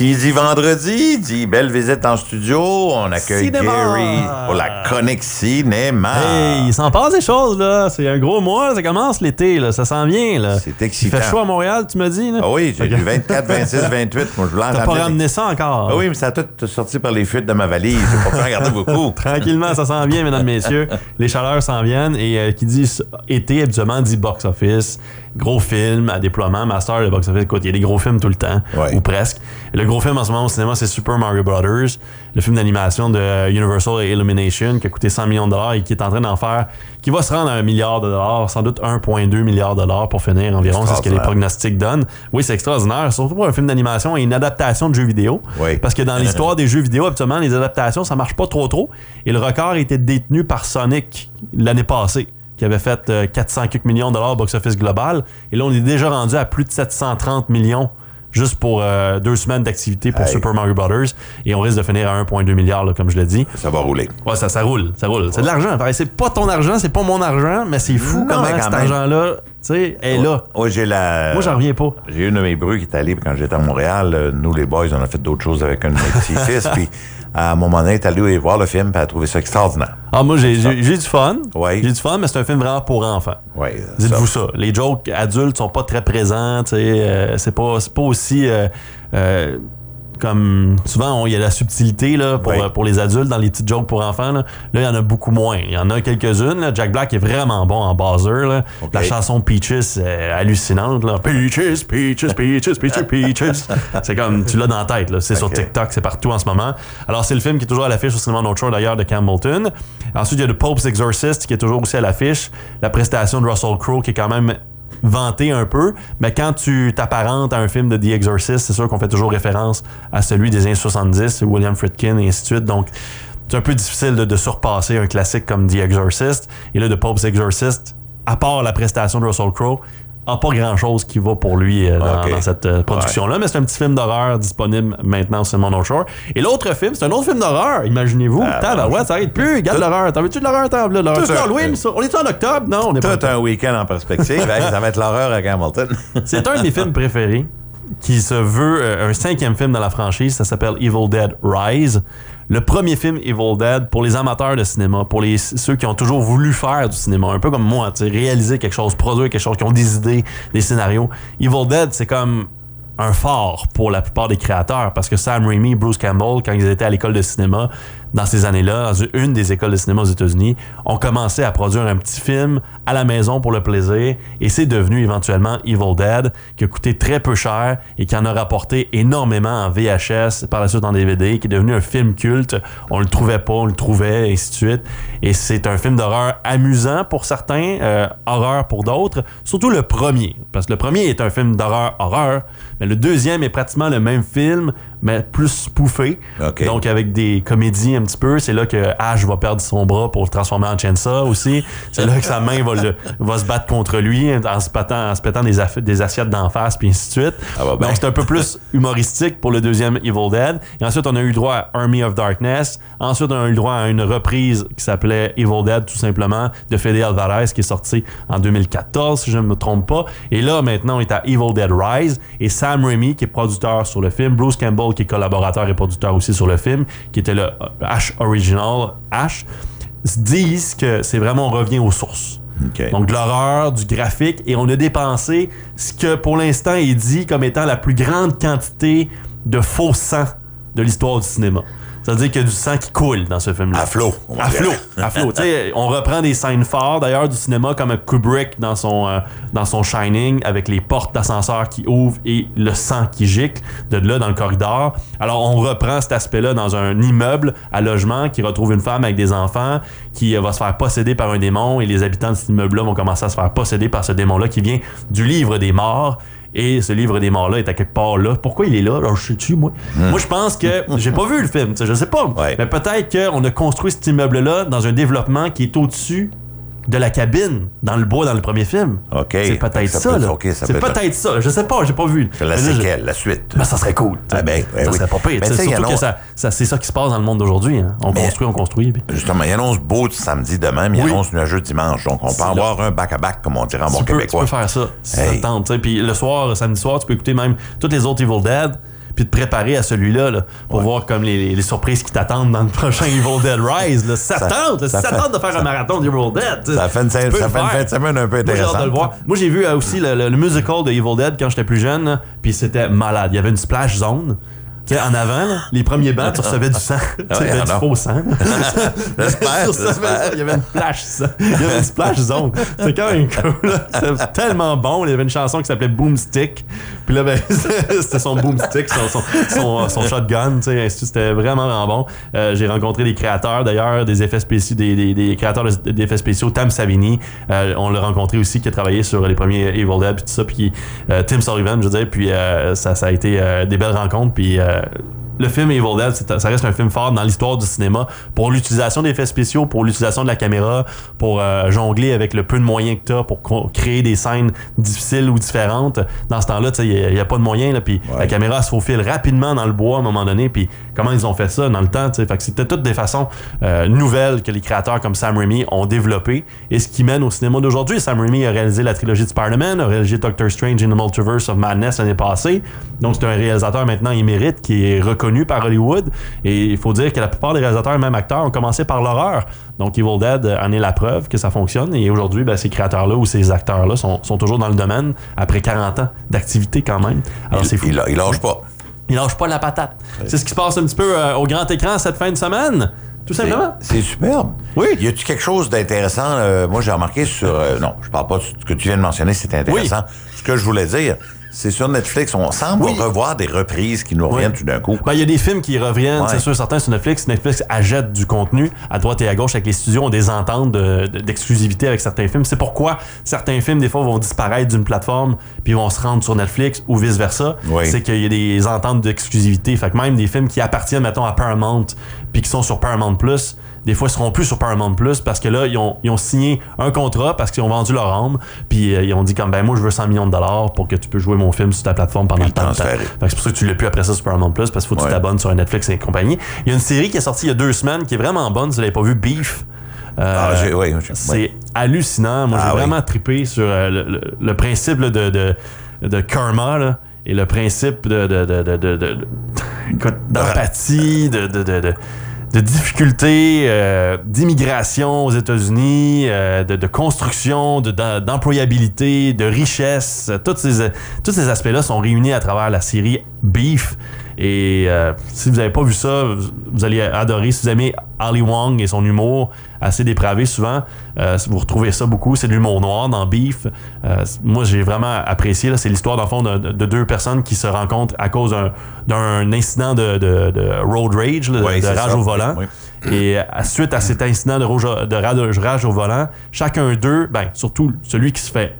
Qui dit vendredi, dit belle visite en studio. On accueille Cinéma. Gary pour la chronique cinéma. Hey, il s'en passe des choses, là. C'est un gros mois, ça commence l'été, là. Ça s'en vient, là. C'est Il excitant. fait chaud à Montréal, tu me dis, là? Ah oui, j'ai du 24, 26, 28. Moi, je voulais en T'as pas ramené ça encore? Ah oui, mais ça a tout sorti par les fuites de ma valise. J'ai pas pu regarder beaucoup. Tranquillement, ça s'en vient, mesdames, messieurs. Les chaleurs s'en viennent et euh, qui dit été, habituellement, dit box-office. Gros film à déploiement, master, le box-office. Écoute, il y a des gros films tout le temps, Ouais. ou presque. Le gros film en ce moment au cinéma, c'est Super Mario Brothers, le film d'animation de Universal et Illumination qui a coûté 100 millions de dollars et qui est en train d'en faire, qui va se rendre à un milliard de dollars, sans doute 1,2 milliard de dollars pour finir environ, c'est ce que les prognostics donnent. Oui, c'est extraordinaire, surtout pour un film d'animation et une adaptation de jeux vidéo. Oui. Parce que dans l'histoire des jeux vidéo, habituellement, les adaptations, ça marche pas trop trop. Et le record a été détenu par Sonic l'année passée, qui avait fait euh, 400 quelques millions de dollars au box-office global. Et là, on est déjà rendu à plus de 730 millions juste pour euh, deux semaines d'activité pour Hey. Super Mario Brothers. Et on risque de finir à 1,2 milliard, là, comme je l'ai dit. Ça va rouler. Ouais, ça, ça roule, ça roule. C'est de l'argent. C'est pas ton argent, c'est pas mon argent, mais c'est fou Non, comment cet argent-là, tu sais, est là. Oui, j'ai la. Moi, j'en reviens pas. J'ai une de mes brus qui est allée quand j'étais à Montréal. Nous, les boys, on a fait d'autres choses avec un de mes petits-fils. puis, à un moment donné, elle est allée voir le film, puis elle a trouvé ça extraordinaire. Ah, moi, j'ai du fun. Ouais. J'ai du fun, mais c'est un film vraiment pour enfants. Oui. Dites-vous ça. Les jokes adultes sont pas très présents. tu sais, euh, c'est pas, c'est pas aussi. euh, euh, comme souvent, il y a la subtilité là, pour, Oui. euh, pour les adultes dans les petites jokes pour enfants. Là, il y en a beaucoup moins. Il y en a quelques-unes. Jack Black est vraiment bon en buzzer. Là. La chanson Peaches est hallucinante. Là. Peaches, Peaches, Peaches, Peaches, Peaches. c'est comme, tu l'as dans la tête. C'est sur OK. TikTok, c'est partout en ce moment. Alors, c'est le film qui est toujours à l'affiche au cinéma North Shore d'ailleurs de Campbellton. Ensuite, il y a The Pope's Exorcist qui est toujours aussi à l'affiche. La prestation de Russell Crowe qui est quand même vanté un peu, mais quand tu t'apparentes à un film de The Exorcist, c'est sûr qu'on fait toujours référence à celui des années 70, William Friedkin et ainsi de suite. Donc, c'est un peu difficile de, de surpasser un classique comme The Exorcist. Et là, The Pope's Exorcist, à part la prestation de Russell Crowe, a pas grand chose qui va pour lui euh, dans, cette euh, production-là, mais c'est un petit film d'horreur disponible maintenant sur mon North Shore. Et l'autre film, c'est un autre film d'horreur, imaginez-vous. Ah, Tabarouette, ça arrête plus, regarde l'horreur. T'en veux-tu de l'horreur, t'en veux de l'horreur? Halloween, ça? On est en octobre? Non, on est pas. Tout un week-end en perspective. Hey, ça va être l'horreur à Hamilton. C'est un de mes films préférés qui se veut euh, un cinquième film dans la franchise. Ça s'appelle Evil Dead Rise. Le premier film Evil Dead pour les amateurs de cinéma, pour ceux qui ont toujours voulu faire du cinéma, un peu comme moi, réaliser quelque chose, produire quelque chose, qui ont des idées, des scénarios. Evil Dead, c'est comme un phare pour la plupart des créateurs parce que Sam Raimi, Bruce Campbell, quand ils étaient à l'école de cinéma, dans ces années-là, une des écoles de cinéma aux États-Unis, ont commencé à produire un petit film à la maison pour le plaisir et c'est devenu éventuellement Evil Dead qui a coûté très peu cher et qui en a rapporté énormément en VHS, par la suite en DVD, qui est devenu un film culte. On le trouvait pas, on le trouvait, et ainsi de suite. Et c'est un film d'horreur amusant pour certains, euh, horreur pour d'autres, surtout le premier. Parce que le premier est un film d'horreur horreur, mais le deuxième est pratiquement le même film, mais plus spoofé. Donc avec des comédies un petit peu. C'est là que Ash va perdre son bras pour le transformer en Chainsaw aussi. C'est là que sa main va, le- va se battre contre lui en se pétant, en se pétant des, assiettes d'en face, puis ainsi de suite. Ça va bien. Donc c'est un peu plus humoristique pour le deuxième Evil Dead. Et ensuite, on a eu droit à Army of Darkness. Ensuite, on a eu droit à une reprise qui s'appelait Evil Dead, tout simplement, de Fede Alvarez, qui est sorti en 2014, si je ne me trompe pas. Et là, maintenant, on est à Evil Dead Rise. Et Sam Raimi, qui est producteur sur le film, Bruce Campbell, qui est collaborateur et producteur aussi sur le film, qui était le Ash Original, se disent que c'est vraiment, on revient aux sources. Donc de l'horreur, du graphique, et on a dépensé ce que pour l'instant est dit comme étant la plus grande quantité de faux sang de l'histoire du cinéma. C'est-à-dire qu'il y a du sang qui coule dans ce film-là. À flot, À flot. À flot. On reprend des scènes fortes d'ailleurs du cinéma comme Kubrick dans son, euh, dans son Shining avec les portes d'ascenseur qui ouvrent et le sang qui gicle de là dans le corridor. Alors on reprend cet aspect-là dans un immeuble à logement qui retrouve une femme avec des enfants qui euh, va se faire posséder par un démon et les habitants de cet immeuble-là vont commencer à se faire posséder par ce démon-là qui vient du livre des morts. Et ce livre des morts-là est à quelque part là. Pourquoi il est là? Alors, je sais-tu, moi? Moi, je pense que j'ai pas vu le film, je sais pas. Ouais. Mais peut-être qu'on a construit cet immeuble-là dans un développement qui est au-dessus de la cabine dans le bois dans le premier film. OK. C'est peut-être Ça ça, peut- c'est peut être- peut-être ça. Je sais pas, j'ai pas vu. C'est la là, je- séquelle, la suite. Ben, ça serait cool. Ah ben, ben ça oui. serait pas pire. Sais, Surtout que ça, ça- c'est ça qui se passe dans le monde d'aujourd'hui. hein. On construit, on construit. puis Justement, il annonce beau samedi demain, mais il Oui. annonce nuageux dimanche. Donc, on peut là. avoir un back-à-back, comme on dirait en bon peux, tu québécois. peux faire ça si ça te tente. Puis le soir, samedi soir, tu peux écouter même toutes les autres Evil Dead. Puis te préparer à celui-là, là, pour voir comme les, les surprises qui t'attendent dans le prochain Evil Dead Rise. Là. Ça, Ça- tente, ça tente de faire un marathon d'Evil Dead. Ça fait une, ça fait une fin de semaine un peu Moi, j'ai hâte de intéressante. le voir. Moi, j'ai vu euh, aussi le, le- le musical de Evil Dead quand j'étais plus jeune, puis c'était malade. Il y avait une splash zone. Sais, en avant, là, les premiers bancs, tu recevais du sang. tu sais, il y avait ah du faux sang. J'espère, Il y avait une flash, ça. Il y avait une splash zone. C'était quand même cool. C'était tellement bon. Il y avait une chanson qui s'appelait Boomstick. Puis là, ben, c'était son boomstick, son, son, son, son shotgun. tu sais. C'était vraiment, vraiment bon. Euh, J'ai rencontré des créateurs, d'ailleurs, des effets spéciaux, des, des, des créateurs de- d'effets spéciaux. Tam Savini, euh, on l'a rencontré aussi, qui a travaillé sur les premiers Evil Dead, puis tout ça. Puis euh, Tim Sullivan, je veux dire. Puis ça, ça a été des belles rencontres. Puis. Euh, le film Evil Dead, ça reste un film fort dans l'histoire du cinéma pour l'utilisation d'effets spéciaux, pour l'utilisation de la caméra, pour euh, jongler avec le peu de moyens que tu as pour créer des scènes difficiles ou différentes. Dans ce temps-là, il n'y a, pas de moyens. Là, puis Ouais. la caméra se faufile rapidement dans le bois à un moment donné. Puis comment ils ont fait ça dans le temps. Fait que c'était toutes des façons euh, nouvelles que les créateurs comme Sam Raimi ont développées. Et ce qui mène au cinéma d'aujourd'hui. Sam Raimi a réalisé la trilogie de Spider-Man, a réalisé Doctor Strange in the Multiverse of Madness l'année passée. Donc c'est un réalisateur maintenant émérite qui est reconnu par Hollywood. Et il faut dire que la plupart des réalisateurs et même acteurs ont commencé par l'horreur. Donc Evil Dead en est la preuve que ça fonctionne. Et aujourd'hui, ben, ces créateurs-là ou ces acteurs-là sont, sont toujours dans le domaine après 40 ans d'activité quand même. Alors c'est fou. Il, il lâche pas. Il lâche pas la patate. C'est ce qui se passe un petit peu euh, au grand écran cette fin de semaine. Tout simplement. c'est superbe. Oui. Y a-tu quelque chose d'intéressant? euh, moi, j'ai remarqué sur. euh, non, je parle pas de ce que tu viens de mentionner, c'est intéressant. Ce que je voulais dire, c'est sur Netflix, on semble Oui. revoir des reprises qui nous reviennent tout d'un coup. Ben, il y a des films qui reviennent, Ouais. c'est sûr, certains sur Netflix. Netflix achète du contenu à droite et à gauche avec les studios, ont des ententes de- de- d'exclusivité avec certains films. C'est pourquoi certains films, des fois, vont disparaître d'une plateforme puis vont se rendre sur Netflix ou vice-versa. Oui. C'est qu'il y a des ententes d'exclusivité. Fait que même des films qui appartiennent, mettons, à Paramount puis qui sont sur Paramount Plus, des fois, ils seront plus sur Paramount Plus parce que là, ils ont, ils ont signé un contrat parce qu'ils ont vendu leur âme puis euh, ils ont dit comme, ben moi, je veux 100 millions de dollars pour que tu peux jouer mon film sur ta plateforme pendant le temps c'est pour ça que tu l'as plus après ça sur Paramount Plus parce qu'il faut que tu t'abonnes sur Netflix et compagnie. Il y a une série qui est sortie il y a deux semaines qui est vraiment bonne. Si vous l'avez pas vu, Beef. Euh, Ah, oui, c'est oui. hallucinant. Moi, Ah, j'ai oui. vraiment trippé sur euh, le, le- le principe là, de, de, de karma là, et le principe de, d'empathie, de, de, de, de, difficultés, euh, d'immigration aux États-Unis, euh, de, de construction, de- d'em- d'employabilité, de richesse. Tous ces, tous ces aspects-là sont réunis à travers la série Beef. Et euh, si vous n'avez pas vu ça, vous, vous allez adorer. Si vous aimez Ali Wong et son humour assez dépravé souvent, euh, vous retrouvez ça beaucoup. C'est de l'humour noir dans Beef. Euh, moi, j'ai vraiment apprécié. C'est l'histoire, dans le fond, de, de deux personnes qui se rencontrent à cause d'un- incident de, de- de road rage, là, de rage ça. au volant. Oui. Et suite à cet incident de, rouge- de rage, rage au volant, chacun d'eux, ben, surtout celui qui se fait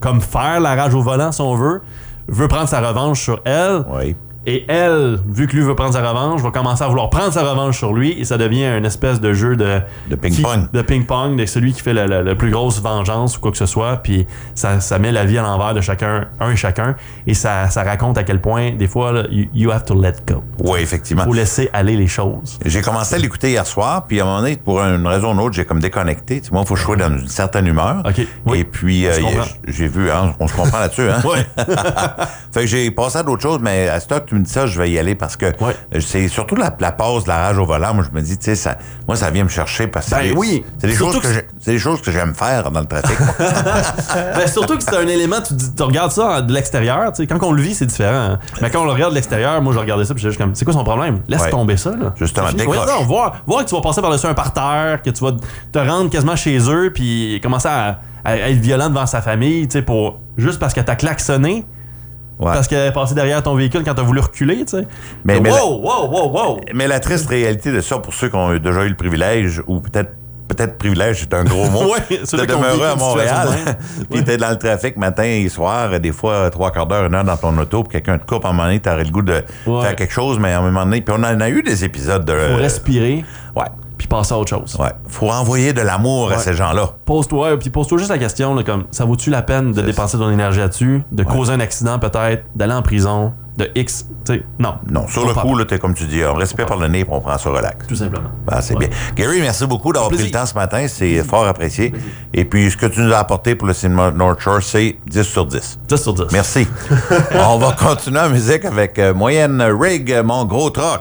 comme faire la rage au volant, si on veut, veut prendre sa revanche sur elle. Oui. Et elle, vu que lui veut prendre sa revanche, va commencer à vouloir prendre sa revanche sur lui et ça devient une espèce de jeu de De ping-pong. de ping-pong, de celui qui fait la, la- la plus grosse vengeance ou quoi que ce soit. Puis ça, ça met la vie à l'envers de chacun, un et chacun. Et ça, ça raconte à quel point, des fois, là, you, you have to let go. Oui, effectivement. Faut laisser aller les choses. J'ai commencé à l'écouter hier soir, puis à un moment donné, pour une raison ou une autre, j'ai comme déconnecté. Tu moi, il faut sois dans une certaine humeur. OK, oui. Et puis, euh, j'ai vu, hein, on se comprend là-dessus. Hein? Ouais. fait que j'ai passé à d'autres choses, mais à ce que tu me dis ça, je vais y aller parce que Ouais. c'est surtout la, la pause de la rage au volant. Moi, je me dis, tu sais, ça, moi, ça vient me chercher parce que Ben c'est des- oui. choses que des choses que j'aime faire dans le trafic. Ben, surtout que c'est un élément, tu, tu regardes ça de l'extérieur, quand on le vit, c'est différent. hein. Mais quand on le regarde de l'extérieur, moi je regardais ça, puis juste comme, c'est quoi son problème? Laisse Ouais. tomber ça, là. Justement, décroche. ouais, non, voir, voir que tu vas passer par-dessus un parterre, que tu vas te rendre quasiment chez eux, puis commencer à, à être violent devant sa famille, tu sais, pour, juste parce que t'as klaxonné, Ouais. parce qu'elle est passée derrière ton véhicule quand t'as voulu reculer, tu sais. Mais- mais wow, wow, wow, wow! mais la triste réalité de ça, pour ceux qui ont déjà eu le privilège, ou peut-être peut-être privilège, c'est un gros mot, Ouais, de demeurer à Montréal, puis t'es dans le trafic matin et soir, des fois trois quarts d'heure, une heure dans ton auto, puis quelqu'un te coupe, à un moment donné, t'aurais le goût de Ouais. faire quelque chose, mais à un moment donné, puis on en a eu des épisodes de... Faut respirer, Ouais, puis passer à autre chose. ouais. Faut envoyer de l'amour à ces gens-là. Pose-toi, ouais, puis pose-toi juste la question, là, comme ça vaut-tu la peine de dépenser ton énergie là-dessus, de causer un accident peut-être, d'aller en prison, de X, tu sais, non. Non, sur le coup, là, t'es comme tu dis, on respire par le nez, on prend ça relax. Tout simplement. Ben, c'est bien. Gary, merci beaucoup d'avoir pris le temps ce matin. C'est fort apprécié. Et puis, ce que tu nous as apporté pour le cinéma North Shore, c'est 10 sur 10. 10 sur 10. Merci. On va continuer en musique avec euh, Moyenne Rig, mon gros troc.